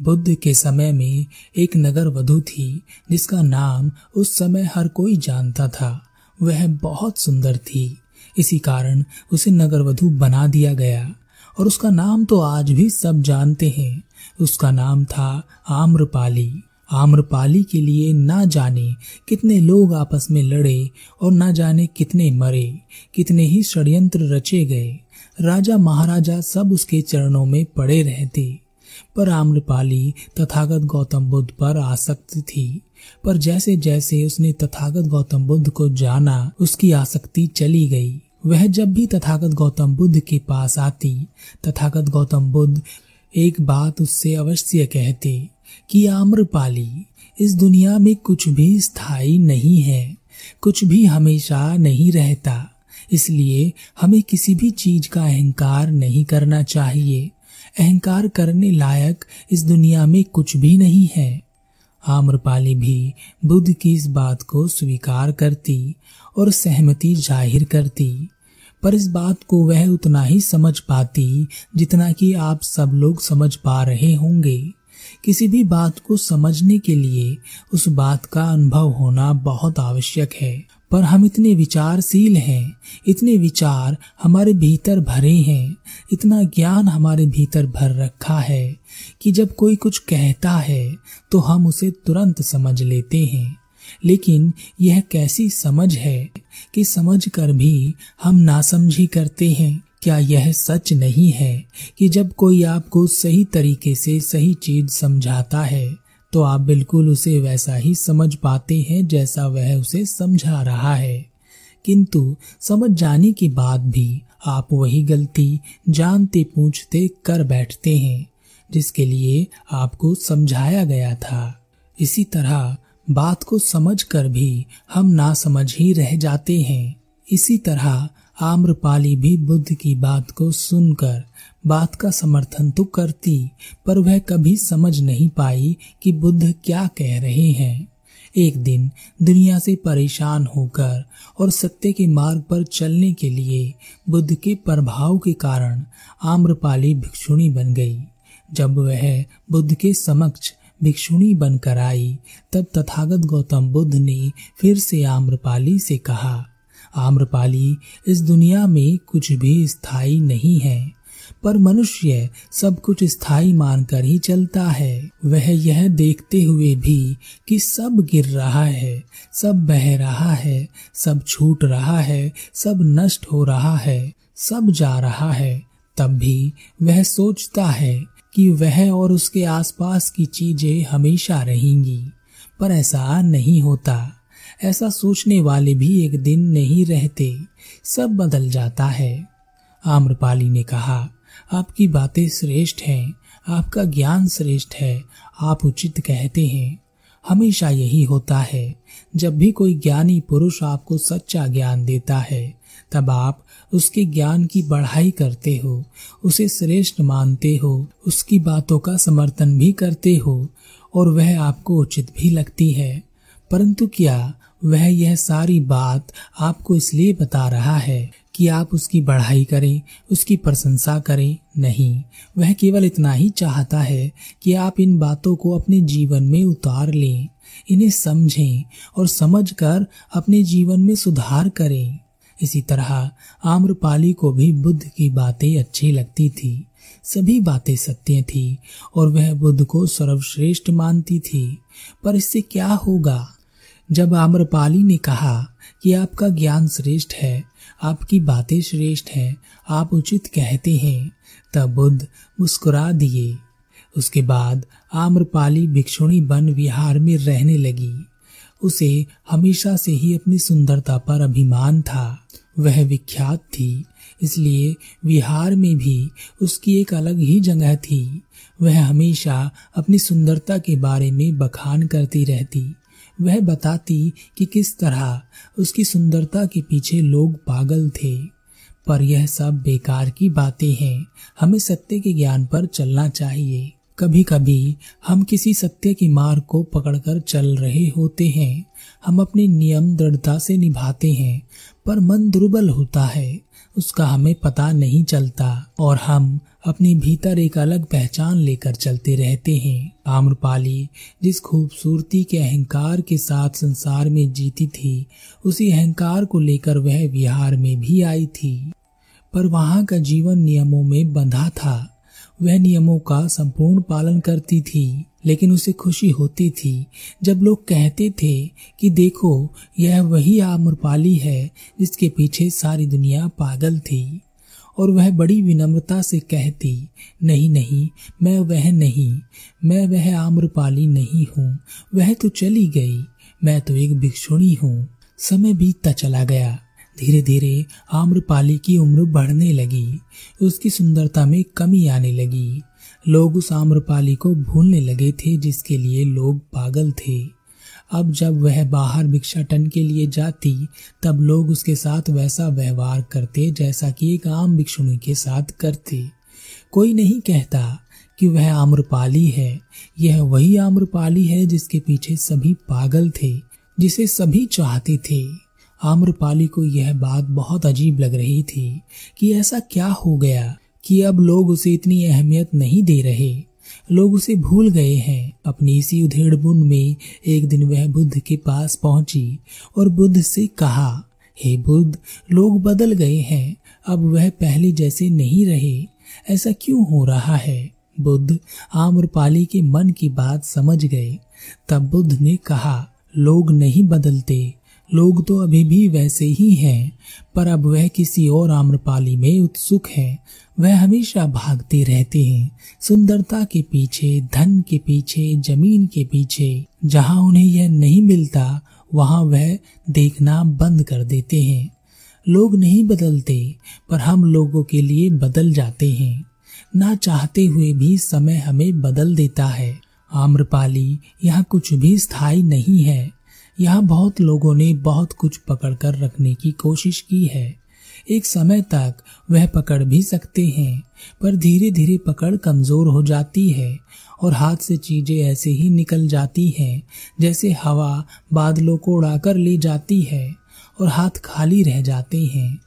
बुद्ध के समय में एक नगर वधु थी, जिसका नाम उस समय हर कोई जानता था। वह बहुत सुंदर थी। इसी कारण उसे नगर वधु बना दिया गया। और उसका नाम तो आज भी सब जानते हैं। उसका नाम था आम्रपाली। आम्रपाली के लिए ना जाने कितने लोग आपस में लड़े और ना जाने कितने मरे, कितने ही षड्यंत्र रचे गए। राजा महाराजा सब उसके चरणों में पड़े रहते। पर आम्रपाली तथागत गौतम बुद्ध पर आसक्त थी। पर जैसे जैसे उसने तथागत गौतम बुद्ध को जाना, उसकी आसक्ति चली गई। वह जब भी तथागत गौतम बुद्ध के पास आती, तथागत गौतम बुद्ध एक बात उससे अवश्य कहते कि आम्रपाली, इस दुनिया में कुछ भी स्थायी नहीं है, कुछ भी हमेशा नहीं रहता, इसलिए हमें किसी भी चीज़ का अहंकार नहीं करना चाहिए। अहंकार करने लायक इस दुनिया में कुछ भी नहीं है। आम्रपाली भी बुद्ध की इस बात को स्वीकार करती और सहमति ज़ाहिर करती, पर इस बात को वह उतना ही समझ पाती जितना कि आप सब लोग समझ पा रहे होंगे। किसी भी बात को समझने के लिए उस बात का अनुभव होना बहुत आवश्यक है। पर हम इतने विचारशील हैं, इतने विचार हमारे भीतर भरे हैं, इतना ज्ञान हमारे भीतर भर रखा है कि जब कोई कुछ कहता है तो हम उसे तुरंत समझ लेते हैं। लेकिन यह कैसी समझ है कि समझ कर भी हम नासमझी करते हैं? क्या यह सच नहीं है कि जब कोई आपको सही तरीके से सही चीज़ समझाता है तो आप बिल्कुल उसे वैसा ही समझ पाते हैं जैसा वह उसे समझा रहा है। किंतु समझ जाने के बाद भी आप वही गलती जानते पूछते कर बैठते हैं, जिसके लिए आपको समझाया गया था। इसी तरह बात को समझ कर भी हम ना समझ ही रह जाते हैं। इसी तरह आम्रपाली भी बुद्ध की बात को सुनकर, बात का समर्थन तो करती, पर वह कभी समझ नहीं पाई कि बुद्ध क्या कह रहे हैं। एक दिन दुनिया से परेशान होकर और सत्य के मार्ग पर चलने के लिए बुद्ध के प्रभाव के कारण आम्रपाली भिक्षुणी बन गई। जब वह बुद्ध के समक्ष भिक्षुणी बनकर आई, तब तथागत गौतम बुद्ध ने फिर से आम्रपाली से कहा आम्रपाली, इस दुनिया में कुछ भी स्थायी नहीं है, पर मनुष्य सब कुछ स्थायी मानकर ही चलता है। वह यह देखते हुए भी कि सब गिर रहा है, सब बह रहा है, सब छूट रहा है, सब नष्ट हो रहा है, सब जा रहा है। तब भी वह सोचता है कि वह और उसके आसपास की चीज़ें हमेशा रहेंगी, पर ऐसा नहीं होता। ऐसा सोचने वाले भी एक दिन नहीं रहते। सब बदल जाता है। आम्रपाली ने कहा, आपकी बातें श्रेष्ठ हैं, आपका ज्ञान श्रेष्ठ है, आप उचित कहते हैं। हमेशा यही होता है, जब भी कोई ज्ञानी पुरुष आपको सच्चा ज्ञान देता है, तब आप उसके ज्ञान की बढ़ाई करते हो, उसे श्रेष्ठ मानते हो, उसकी बातों का समर्थन भी करते हो, और वह आपको उचित भी लगती है। परंतु क्या वह यह सारी बात आपको इसलिए बता रहा है कि आप उसकी बढ़ाई करें, उसकी प्रशंसा करें। नहीं, वह केवल इतना ही चाहता है कि आप इन बातों को अपने जीवन में उतार लें, इन्हें समझें और समझकर अपने जीवन में सुधार करें। इसी तरह आम्रपाली को भी बुद्ध की बातें अच्छी लगती थी, सभी बातें सत्य थी और वह बुद्ध को सर्वश्रेष्ठ मानती थी। पर इससे क्या होगा? जब आम्रपाली ने कहा कि आपका ज्ञान श्रेष्ठ है, आपकी बातें श्रेष्ठ हैं, आप उचित कहते हैं, तब बुद्ध मुस्कुरा दिए। उसके बाद आम्रपाली भिक्षुणी बन विहार में रहने लगी। उसे हमेशा से ही अपनी सुंदरता पर अभिमान था। वह विख्यात थी, इसलिए विहार में भी उसकी एक अलग ही जगह थी। वह हमेशा अपनी सुंदरता के बारे में बखान करती रहती। वह बताती कि किस तरह उसकी सुंदरता के पीछे लोग पागल थे। पर यह सब बेकार की बातें हैं। हमें सत्य के ज्ञान पर चलना चाहिए। कभी कभी हम किसी सत्य के मार्ग को पकड़कर चल रहे होते हैं। हम अपने नियम दृढ़ता से निभाते हैं, पर मन दुर्बल होता है। उसका हमें पता नहीं चलता और हम अपने भीतर एक अलग पहचान लेकर चलते रहते हैं। आम्रपाली, जिस खूबसूरती के अहंकार के साथ संसार में जीती थी, उसी अहंकार को लेकर वह विहार में भी आई थी। पर वहाँ का जीवन नियमों में बंधा था। वह नियमों का संपूर्ण पालन करती थी, लेकिन उसे खुशी होती थी। जब लोग कहते थे कि, देखो, यह वही आम्रपाली है, जिसके पीछे सारी दुनिया पागल थी। और वह बड़ी विनम्रता से कहती, नहीं नहीं, मैं वह नहीं, मैं वह आम्रपाली नहीं हूँ, वह तो चली गई, मैं तो एक भिक्षुणी हूँ। समय बीतता चला गया। धीरे धीरे आम्रपाली की उम्र बढ़ने लगी, उसकी सुंदरता में कमी आने लगी। लोग उस आम्रपाली को भूलने लगे थे जिसके लिए लोग पागल थे। अब जब वह बाहर भिक्षाटन के लिए जाती, तब लोग उसके साथ वैसा व्यवहार करते जैसा कि एक आम भिक्षुणी के साथ करते। कोई नहीं कहता कि वह आम्रपाली है। यह वही आम्रपाली है जिसके पीछे सभी पागल थे, जिसे सभी चाहते थे। आम्रपाली को यह बात बहुत अजीब लग रही थी कि ऐसा क्या हो गया कि अब लोग उसे इतनी अहमियत नहीं दे रहे। लोग उसे भूल गए हैं। अपनी इसी उधेड़ बुन में एक दिन वह बुद्ध के पास पहुँची और बुद्ध से कहा, हे बुद्ध, लोग बदल गए हैं। अब वह पहले जैसे नहीं रहे। ऐसा क्यों हो रहा है? बुद्ध आम्रपाली के मन की बात समझ गए। तब बुद्ध ने कहा, लोग नहीं बदलते। लोग तो अभी भी वैसे ही हैं, पर अब वह किसी और आम्रपाली में उत्सुक है। वह हमेशा भागते रहते हैं। सुंदरता के पीछे, धन के पीछे, ज़मीन के पीछे, जहाँ उन्हें यह नहीं मिलता, वहाँ वह देखना बंद कर देते हैं। लोग नहीं बदलते, पर हम लोगों के लिए बदल जाते हैं। ना चाहते हुए भी समय हमें बदल देता है। आम्रपाली, यहाँ कुछ भी स्थायी नहीं है। यहाँ बहुत लोगों ने बहुत कुछ पकड़कर रखने की कोशिश की है। एक समय तक वह पकड़ भी सकते हैं, पर धीरे धीरे पकड़ कमज़ोर हो जाती है और हाथ से चीज़ें ऐसे ही निकल जाती हैं, जैसे हवा बादलों को उड़ाकर ले जाती है और हाथ खाली रह जाते हैं।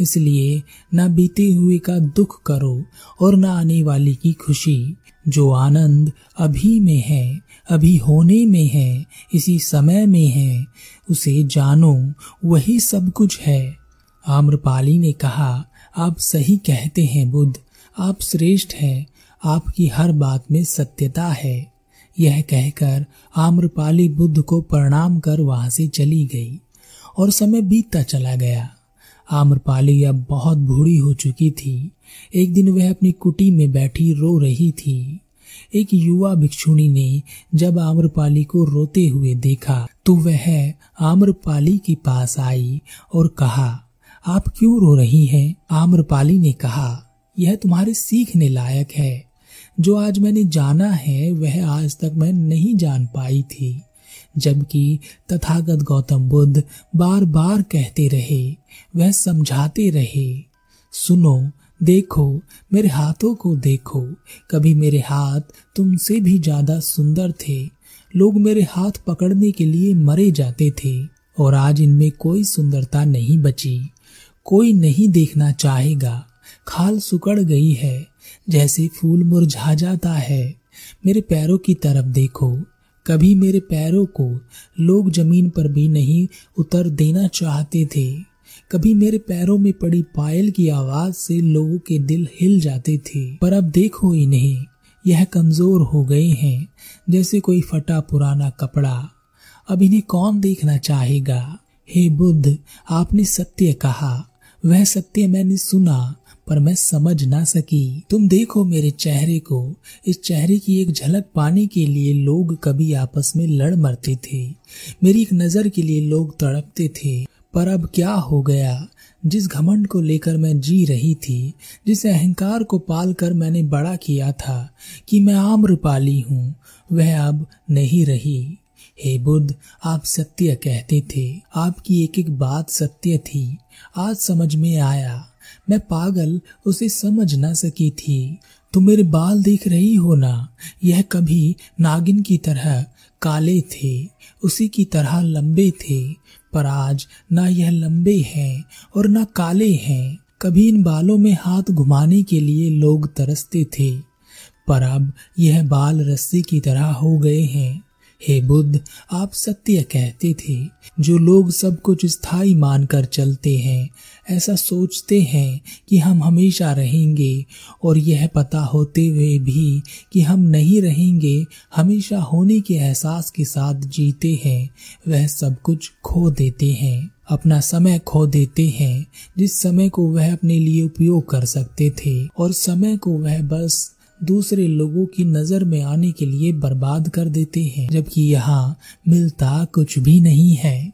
इसलिए न बीते हुए का दुख करो और ना आने वाली की खुशी। जो आनंद अभी में है, अभी होने में है, इसी समय में है, उसे जानो, वही सब कुछ है। आम्रपाली ने कहा, आप सही कहते हैं बुद्ध, आप श्रेष्ठ हैं, आपकी हर बात में सत्यता है। यह कहकर आम्रपाली बुद्ध को प्रणाम कर वहाँ से चली गई और समय बीतता चला गया। आम्रपाली अब बहुत बूढ़ी हो चुकी थी। एक दिन वह अपनी कुटी में बैठी रो रही थी। एक युवा भिक्षुणी ने जब आम्रपाली को रोते हुए देखा तो वह आम्रपाली के पास आई और कहा आप क्यों रो रही हैं? आम्रपाली ने कहा, यह तुम्हारे सीखने लायक है। जो आज मैंने जाना है, वह आज तक मैं नहीं जान पाई थी। जबकि तथागत गौतम बुद्ध बार बार कहते रहे, वह समझाते रहे, सुनो, देखो, मेरे हाथों को देखो, कभी मेरे हाथ तुमसे भी ज़्यादा सुंदर थे। लोग मेरे हाथ पकड़ने के लिए मरे जाते थे, और आज इनमें कोई सुंदरता नहीं बची। कोई नहीं देखना चाहेगा। खाल सुकड़ गई है, जैसे फूल मुरझा जाता है। मेरे पैरों की तरफ़ देखो, कभी मेरे पैरों को लोग ज़मीन पर भी नहीं उतर देना चाहते थे। कभी मेरे पैरों में पड़ी पायल की आवाज़ से लोगों के दिल हिल जाते थे। पर अब देखो इन्हें, यह कमज़ोर हो गए हैं, जैसे कोई फटा पुराना कपड़ा। अब इन्हें कौन देखना चाहेगा? हे बुद्ध, आपने सत्य कहा। वह सत्य मैंने सुना, पर मैं समझ ना सकी। तुम देखो मेरे चेहरे को। इस चेहरे की एक झलक पाने के लिए लोग कभी आपस में लड़ मरते थे। मेरी एक नज़र के लिए लोग तड़पते थे। पर अब क्या हो गया? जिस घमंड को लेकर मैं जी रही थी, जिस अहंकार को पाल कर मैंने बड़ा किया था कि मैं आम्रपाली हूँ, वह अब नहीं रही। हे बुद्ध, आप सत्य कहते थे। आपकी एक एक बात सत्य थी। आज समझ में आया। मैं पागल उसे समझ ना सकी थी। तुम मेरे बाल देख रही हो ना? यह कभी नागिन की तरह काले थे, उसी की तरह लंबे थे। पर आज ना यह लंबे हैं और ना काले हैं। कभी इन बालों में हाथ घुमाने के लिए लोग तरसते थे। पर अब यह बाल रस्सी की तरह हो गए हैं। हे बुद्ध, आप सत्य कहते थे, जो लोग सब कुछ स्थायी मानकर चलते हैं, ऐसा सोचते हैं कि हम हमेशा रहेंगे, और यह पता होते हुए भी कि हम नहीं रहेंगे, हमेशा होने के एहसास के साथ जीते हैं, वह सब कुछ खो देते हैं, अपना समय खो देते हैं, जिस समय को वह अपने लिए उपयोग कर सकते थे, और समय को वह बस दूसरे लोगों की नज़र में आने के लिए बर्बाद कर देते हैं, जबकि यहाँ मिलता कुछ भी नहीं है।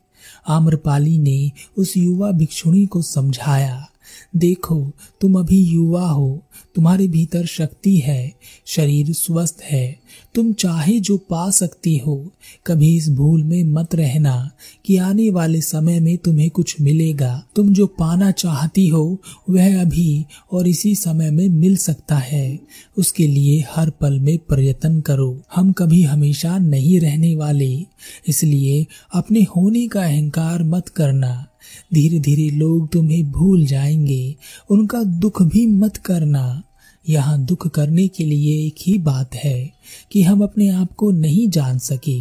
आम्रपाली ने उस युवा भिक्षुणी को समझाया। देखो, तुम अभी युवा हो, तुम्हारे भीतर शक्ति है, शरीर स्वस्थ है। तुम चाहे जो पा सकती हो, कभी इस भूल में मत रहना कि आने वाले समय में तुम्हें कुछ मिलेगा। तुम जो पाना चाहती हो, वह अभी और इसी समय में मिल सकता है। उसके लिए हर पल में प्रयत्न करो। हम कभी हमेशा नहीं रहने वाले, इसलिए अपने होने का अहंकार मत करना। धीरे धीरे लोग तुम्हें भूल जाएँगे। उनका दुख भी मत करना। यहाँ दुख करने के लिए एक ही बात है कि हम अपने आप को नहीं जान सके।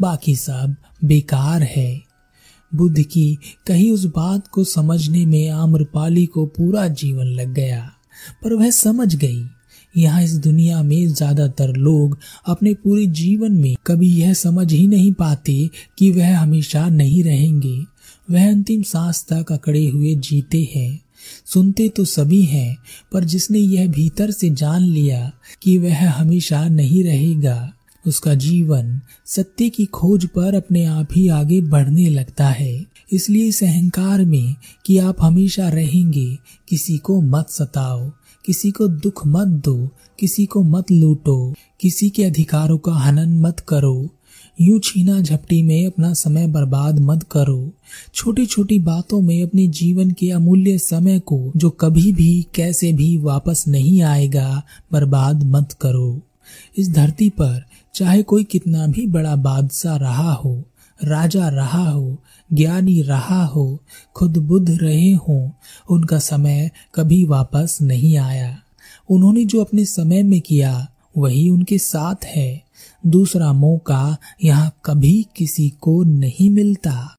बाकी सब बेकार है। बुद्ध की कही उस बात को समझने में आम्रपाली को पूरा जीवन लग गया, पर वह समझ गई। यहाँ इस दुनिया में ज़्यादातर लोग अपने पूरे जीवन में कभी यह समझ ही नहीं पाते कि वह हमेशा नहीं रहेंगे। वह अंतिम सांस तक अकड़े हुए जीते हैं। सुनते तो सभी हैं, पर जिसने यह भीतर से जान लिया कि वह हमेशा नहीं रहेगा, उसका जीवन सत्य की खोज पर अपने आप ही आगे बढ़ने लगता है। इसलिए इस अहंकार में कि आप हमेशा रहेंगे, किसी को मत सताओ, किसी को दुख मत दो, किसी को मत लूटो, किसी के अधिकारों का हनन मत करो यूँ छीना झपटी में अपना समय बर्बाद मत करो। छोटी छोटी बातों में अपने जीवन के अमूल्य समय को, जो कभी भी, कैसे भी वापस नहीं आएगा, बर्बाद मत करो। इस धरती पर, चाहे कोई कितना भी बड़ा बादशाह रहा हो, राजा रहा हो, ज्ञानी रहा हो, खुद बुद्ध रहे हो, उनका समय कभी वापस नहीं आया। उन्होंने जो अपने समय में किया, वही उनके साथ है। दूसरा मौका यहाँ कभी किसी को नहीं मिलता।